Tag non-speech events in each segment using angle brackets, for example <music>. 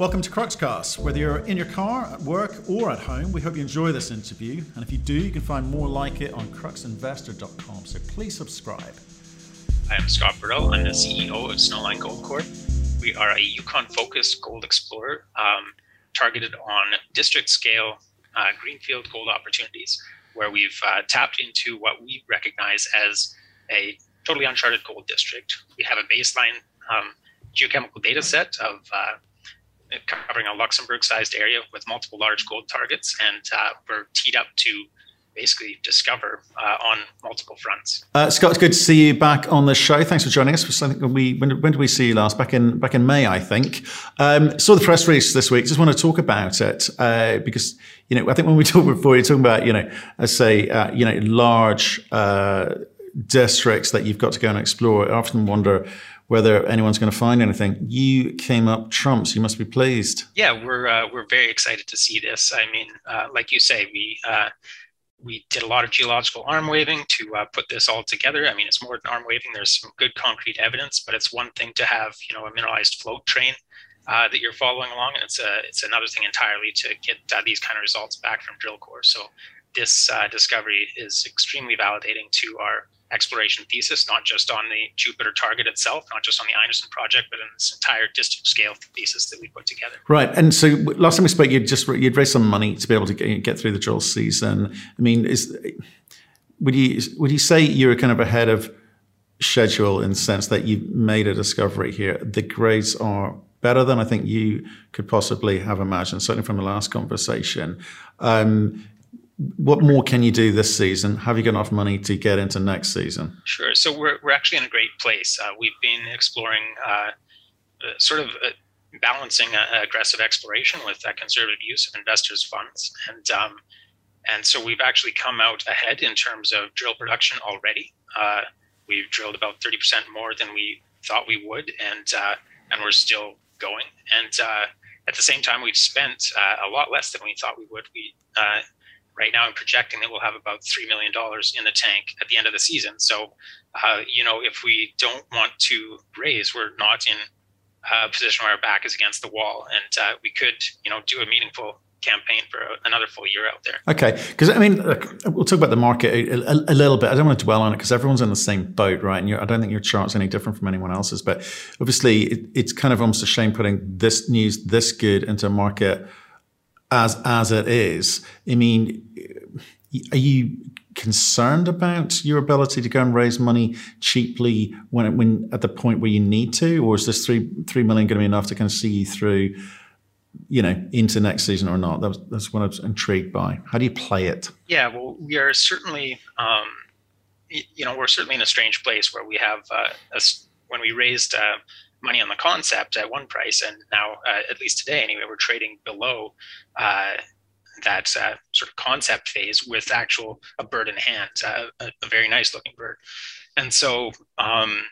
Welcome to Cruxcast. Whether you're in your car, at work, or at home, we hope you enjoy this interview. And if you do, you can find more like it on cruxinvestor.com. So please subscribe. I am Scott Berdahl. I'm the CEO of Snowline Gold Corp. We are a Yukon focused gold explorer um, targeted on district scale uh, greenfield gold opportunities, where we've uh, tapped into what we recognize as a totally uncharted gold district. We have a baseline um, geochemical data set of uh, covering a Luxembourg sized area with multiple large gold targets. And uh, we're teed up to basically discover uh, on multiple fronts. Uh, Scott, it's good to see you back on the show. Thanks for joining us. I think we when, when did we see you last? Back in back in May, I think. Um, saw the press release this week. Just want to talk about it uh, because you know I think when we <laughs> talked before, you're talking about you know, let's say uh, you know large uh, districts that you've got to go and explore. I often wonder whether anyone's going to find anything. You came up trumps. You must be pleased. Yeah, we're uh, we're very excited to see this. I mean, uh, like you say, we uh, we did a lot of geological arm waving to uh, put this all together. I mean, it's more than arm waving. There's some good concrete evidence, but it's one thing to have you know a mineralized float train. Uh, that you're following along, and it's a it's another thing entirely to get uh, these kind of results back from drill core. So this discovery is extremely validating to our exploration thesis, not just on the Jupiter target itself, not just on the Einarson project, but in this entire district scale thesis that we put together. Right. And so last time we spoke, you'd just you'd raised some money to be able to get, get through the drill season. I mean, is would you would you say you're kind of ahead of schedule in the sense that you've made a discovery here? The grades are better than I think you could possibly have imagined, certainly from the last conversation. Um, what more can you do this season? Have you got enough money to get into next season? Sure. So we're, we're actually in a great place. Uh, we've been exploring uh, uh, sort of uh, balancing uh, aggressive exploration with a conservative use of investors' funds. And, um, and so we've actually come out ahead in terms of drill production already. Uh, we've drilled about 30% more than we thought we would, and, and we're still going. And at the same time, we've spent a lot less than we thought we would. We right now I'm projecting that we'll have about $3 million in the tank at the end of the season. So, uh, you know, if we don't want to raise, we're not in a position where our back is against the wall and uh, we could, you know, do a meaningful campaign for another full year out there. Okay, because I mean, look, we'll talk about the market a, a, a, little bit. I don't want to dwell on it because everyone's in the same boat, right? And I don't think your chart's any different from anyone else's. But obviously, it, it's kind of almost a shame putting this news this good into a market as as it is. I mean, are you concerned about your ability to go and raise money cheaply when when at the point where you need to, or is this three three million going to be enough to kind of see you through? You know, into next season or not? That was, that's what I was intrigued by. How do you play it? Yeah, well, we are certainly, um, you know, we're certainly in a strange place where we have uh, a, when we raised uh, money on the concept at one price, and now, uh, at least today anyway, we're trading below uh, that uh, sort of concept phase with actual a bird in hand, uh, a, a, very nice looking bird. And so, um,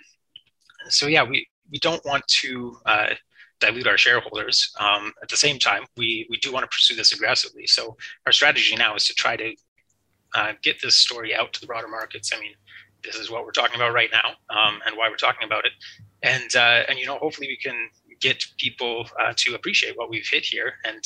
so yeah, we we don't want to uh, dilute our shareholders. Um, at the same time, we we do want to pursue this aggressively. So our strategy now is to try to uh, get this story out to the broader markets. I mean, this is what we're talking about right now, um, and why we're talking about it. And uh, and you know, hopefully, we can get people uh, to appreciate what we've hit here and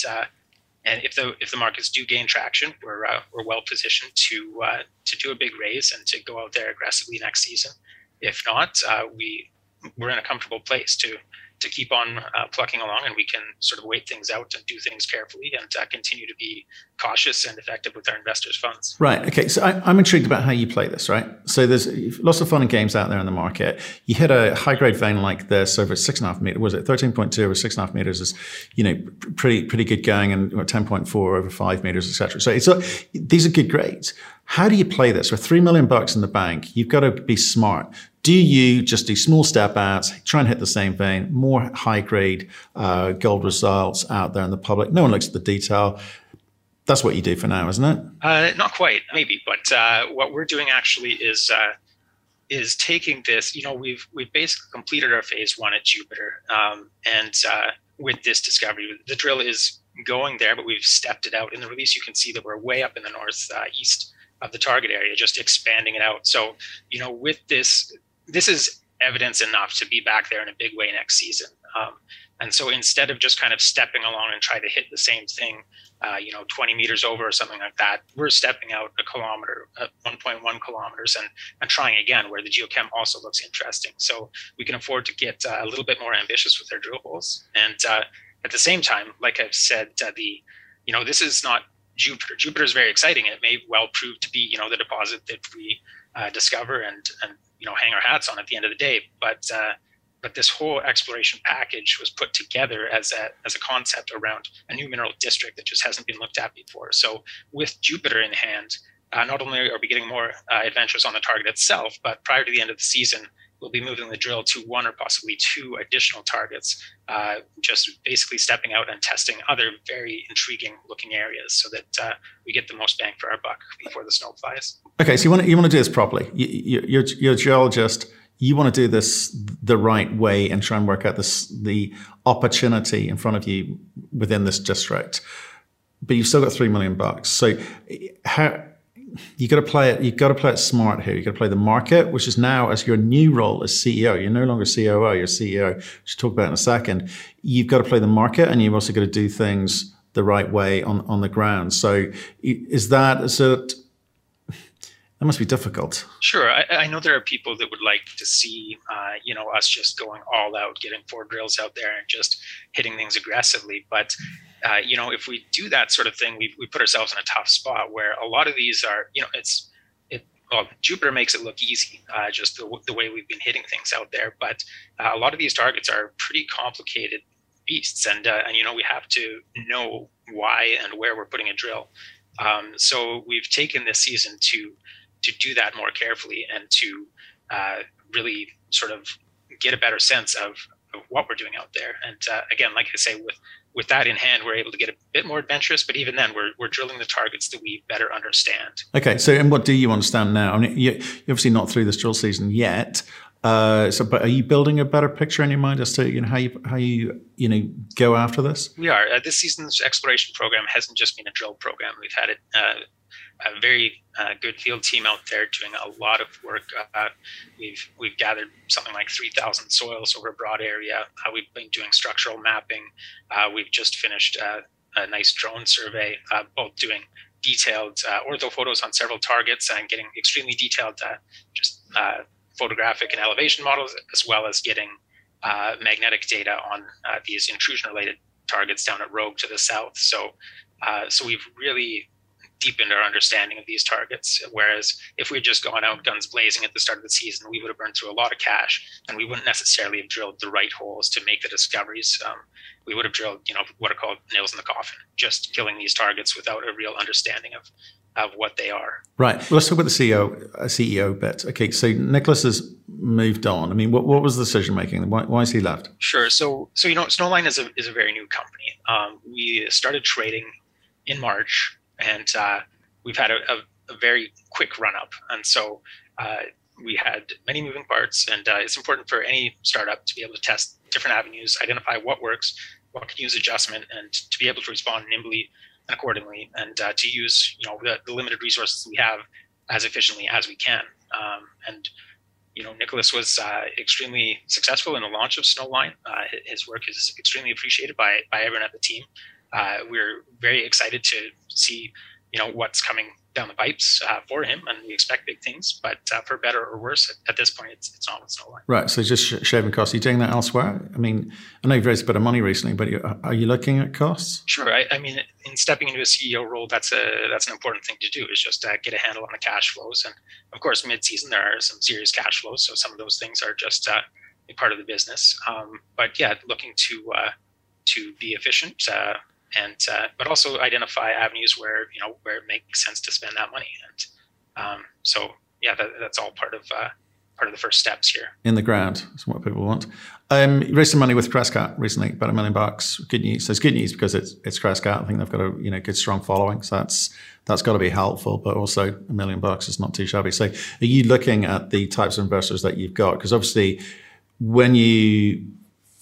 and if the if the markets do gain traction, we're uh, we're well positioned to uh, to do a big raise and to go out there aggressively next season. If not, uh, we we're in a comfortable place to to keep on uh, plucking along and we can sort of wait things out and do things carefully and uh, continue to be cautious and effective with our investors' funds. Right. Okay. So I, am intrigued about how you play this, right? So there's lots of fun and games out there in the market. You hit a high grade vein like this over six and a half meters. Was it 13.2 over six and a half meters is, you know, pretty, pretty good going and 10.4 over five meters, etc. So it's a, these are good grades. How do you play this? With three million bucks in the bank, you've got to be smart. Do you just do small step outs, try and hit the same vein, more high grade uh, gold results out there in the public? No one looks at the detail. That's what you do for now, isn't it? Uh, not quite, maybe. But uh, what we're doing actually is uh, is taking this. You know, we've we've basically completed our phase one at Jupiter, um, and uh, with this discovery, the drill is going there, but we've stepped it out. In the release, you can see that we're way up in the northeast uh, of the target area, just expanding it out. So, you know, with this this is evidence enough to be back there in a big way next season. Um, And so instead of just kind of stepping along and try to hit the same thing, uh, you know, 20 meters over or something like that, we're stepping out a kilometer, uh, 1.1 kilometers, and, and trying again where the geochem also looks interesting. So we can afford to get uh, a little bit more ambitious with our drill holes. And uh, at the same time, like I've said, uh, the you know, this is not Jupiter. Jupiter is very exciting. It may well prove to be, you know, the deposit that we uh, discover and and you know hang our hats on at the end of the day. But uh, but this whole exploration package was put together as a as a concept around a new mineral district that just hasn't been looked at before. So with Jupiter in hand, uh, not only are we getting more uh, adventures on the target itself, but prior to the end of the season, we'll be moving the drill to one or possibly two additional targets, uh, just basically stepping out and testing other very intriguing looking areas so that uh, we get the most bang for our buck before the snow flies. Okay, so you want to, you want to do this properly. You, you're, you're a geologist. You want to do this the right way and try and work out this the opportunity in front of you within this district. But you've still got three million bucks. So how you got to play it. You got to play it smart here. You got to play the market, which is now as your new role as CEO. You're no longer COO. You're CEO. Which we'll talk about in a second. You've got to play the market, and you've also got to do things the right way on on the ground. So, is that is it? That must be difficult. Sure, I, I know there are people that would like to see, uh, you know, us just going all out, getting four drills out there, and just hitting things aggressively. But uh, you know, if we do that sort of thing, we, we put ourselves in a tough spot where a lot of these are, you know, it's, it, well, Jupiter makes it look easy, uh, just the, the way we've been hitting things out there. But uh, a lot of these targets are pretty complicated beasts. And, uh, and, you know, we have to know why and where we're putting a drill. Um, so we've taken this season to, to do that more carefully and to uh, really sort of get a better sense of, of what we're doing out there. And uh, again, like I say, with with that in hand, we're able to get a bit more adventurous. But even then, we're, we're drilling the targets that we better understand. Okay, so and what do you understand now? I mean, you, are obviously not through this drill season yet. Uh, so, but are you building a better picture in your mind as to you know how you how you you know go after this? We are. Uh, this season's exploration program hasn't just been a drill program. We've had it uh, a very uh, good field team out there doing a lot of work. Uh, we've we've gathered something like 3,000 soils over a broad area. Uh, we've been doing structural mapping. Uh, we've just finished uh, a nice drone survey, uh, both doing detailed ortho photos on several targets and getting extremely detailed just photographic and elevation models, as well as getting magnetic data on these intrusion-related targets down at Rogue to the south. So, so we've really deepened our understanding of these targets. Whereas if we had just gone out guns blazing at the start of the season, we would have burned through a lot of cash, and we wouldn't necessarily have drilled the right holes to make the discoveries. Um, we would have drilled, you know, what are called nails in the coffin, just killing these targets without a real understanding of of what they are. Right. Well, let's talk about the CEO uh, CEO bit. Okay, so Nicholas has moved on. I mean, what, what was the decision making? Why, why is he left? Sure. So so you know, Snowline is a is a very new company. Um, we started trading in March and uh, we've had a, a, a, very quick run up. And so uh, we had many moving parts, and uh, it's important for any startup to be able to test different avenues, identify what works, what can use adjustment, and to be able to respond nimbly and accordingly, and uh, to use you know the, the, limited resources we have as efficiently as we can. Um, and you know, Nicholas was uh, extremely successful in the launch of Snowline. Uh, his work is extremely appreciated by by everyone at the team uh, we're very excited to see you know what's coming down the pipes uh, for him, and we expect big things. But uh, for better or worse, at, at, this point, it's, it's not with Snowline. Right. So just sh- shaving costs. Are you doing that elsewhere? I mean, I know you've raised a bit of money recently, but are you looking at costs? Sure. I, I, mean, in stepping into a CEO role, that's a that's an important thing to do. Is just uh, get a handle on the cash flows, and of course, mid-season there are some serious cash flows. So some of those things are just uh, part of the business. Um, but yeah, looking to uh, to be efficient uh, and uh, but also identify avenues where you know where it makes sense to spend that money. And um, so yeah that, that's all part of uh, part of the first steps here. In the ground is what people want. Um, raised some money with Crescat recently about a million bucks. Good news so it's good news because it's it's Crescat I think they've got a you know good strong following. So that's that's got to be helpful but also a million bucks is not too shabby. So are you looking at the types of investors that you've got? Because obviously when you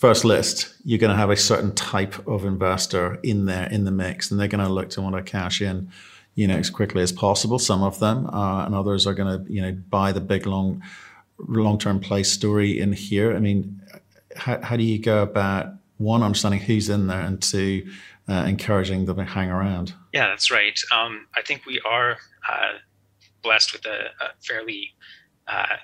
first list, you're going to have a certain type of investor in there in the mix, and they're going to look to want to cash in, you know, as quickly as possible. Some of them, uh, and others are going to, you know, buy the big long, long term play story in here. I mean, how, how do you go about one, understanding who's in there, and two, uh, encouraging them to hang around. Yeah, that's right. Um, I think we are uh, blessed with a, a fairly uh,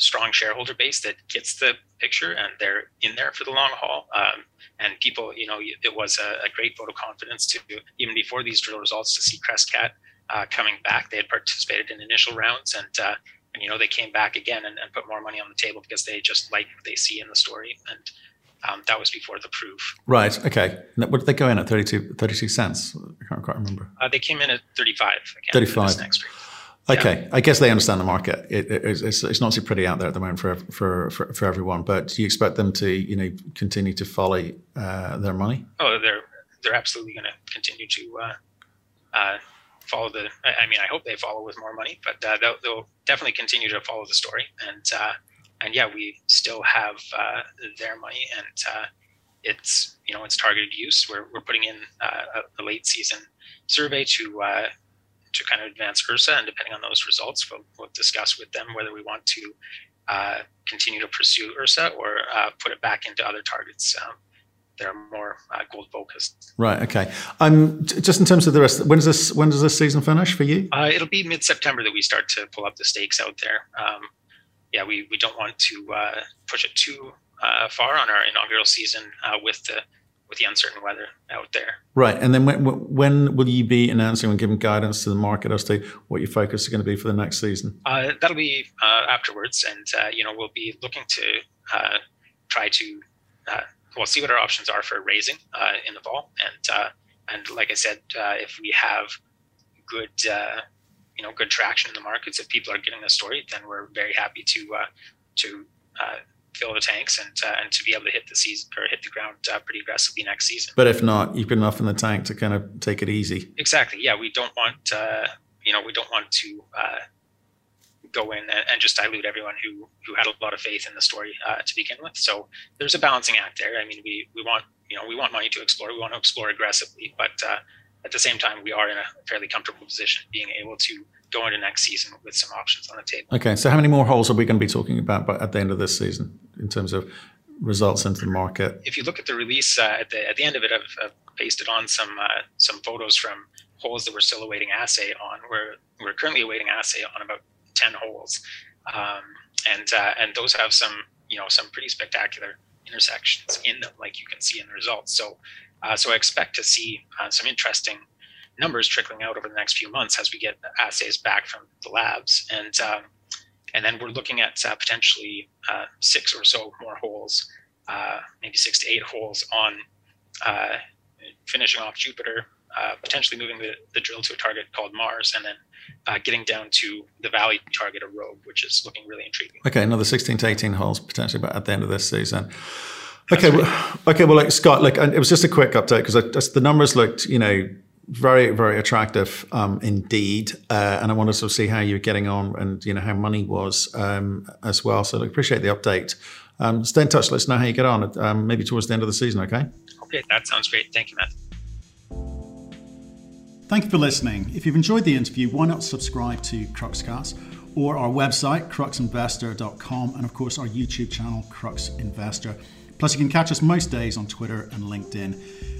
strong shareholder base that gets the picture and they're in there for the long haul. Um, and people, you know, it was a, a, great vote of confidence to even before these drill results to see Crescat uh, coming back. They had participated in initial rounds and uh, and you know they came back again and, and, put more money on the table because they just like what they see in the story and um, that was before the proof. Right. Okay. What did they go in at 32, 32 cents? I can't quite remember. Uh, they came in at 35. Again, 35. Next week. Okay, yeah. I guess they understand the market. It, it, it's, it's, not so pretty out there at the moment for, for, for, for, everyone. But do you expect them to, you know, continue to follow uh, their money? Oh, they're they're absolutely going to continue to uh, uh, follow the. I mean, I hope they follow with more money, but uh, they'll, they'll, definitely continue to follow the story. And uh, and yeah, we still have uh, their money, and it's you know it's targeted use. We're we're putting in a, a late season survey to to kind of advance Ursa, and depending on those results, we'll, we'll discuss with them whether we want to uh, continue to pursue Ursa or uh, put it back into other targets. Um, that are more uh, gold focused. Right. Okay. Um, just in terms of the rest, when does this when does this season finish for you? Uh, it'll be mid September that we start to pull up the stakes out there. Um, yeah, we, we don't want to uh, push it too uh, far on our inaugural season uh, with the with the uncertain weather out there. Right, and then when, when will you be announcing and giving guidance to the market as to what your focus is going to be for the next season? Uh, that'll be uh, afterwards, and uh, you know we'll be looking to uh, try to uh, well see what our options are for raising uh, in the fall, and and like I said, if we have good you know good traction in the markets, if people are getting the story, then we're very happy to to fill the tanks and uh, and to be able to hit the season or hit the ground uh, pretty aggressively next season. But if not, you've got enough in the tank to kind of take it easy. Exactly. Yeah, we don't want uh, you know we don't want to uh, go in and, and, just dilute everyone who who had a lot of faith in the story uh, to begin with. So there's a balancing act there. I mean, we we want you know we want money to explore. We want to explore aggressively, but uh, at the same time, we are in a fairly comfortable position being able to go into next season with some options on the table. Okay, so how many more holes are we going to be talking about at the end of this season terms of results into the market? If you look at the release uh, at the at the end of it, I've, I've pasted on some uh, some photos from holes that we're still awaiting assay on. We're we're currently awaiting assay on about ten holes, um, and uh, and those have some you know some pretty spectacular intersections in them, like you can see in the results. So uh, so I expect to see uh, some interesting numbers trickling out over the next few months as we get assays back from the labs. And um, and then we're looking at uh, potentially uh, six or so more holes, uh, maybe six to eight holes on uh, finishing off Jupiter, uh, potentially moving the, the drill to a target called Mars, and then getting down to the Valley target of Rogue, which is looking really intriguing. Okay, another 16 to 18 holes potentially at the end of this season. Okay, well, okay. Well, like Scott, like it was just a quick update because the numbers looked, you know, very, very attractive um, indeed. Uh, and I wanted to see how you're getting on and, you know, how money was um, as well. So I appreciate the update. Um, stay in touch. Let us know how you get on, um, maybe towards the end of the season, okay? Okay, that sounds great. Thank you, Matt. Thank you for listening. If you've enjoyed the interview, why not subscribe to Cruxcast or our website, cruxinvestor.com, and of course our YouTube channel, Crux Investor. Plus, you can catch us most days on Twitter and LinkedIn.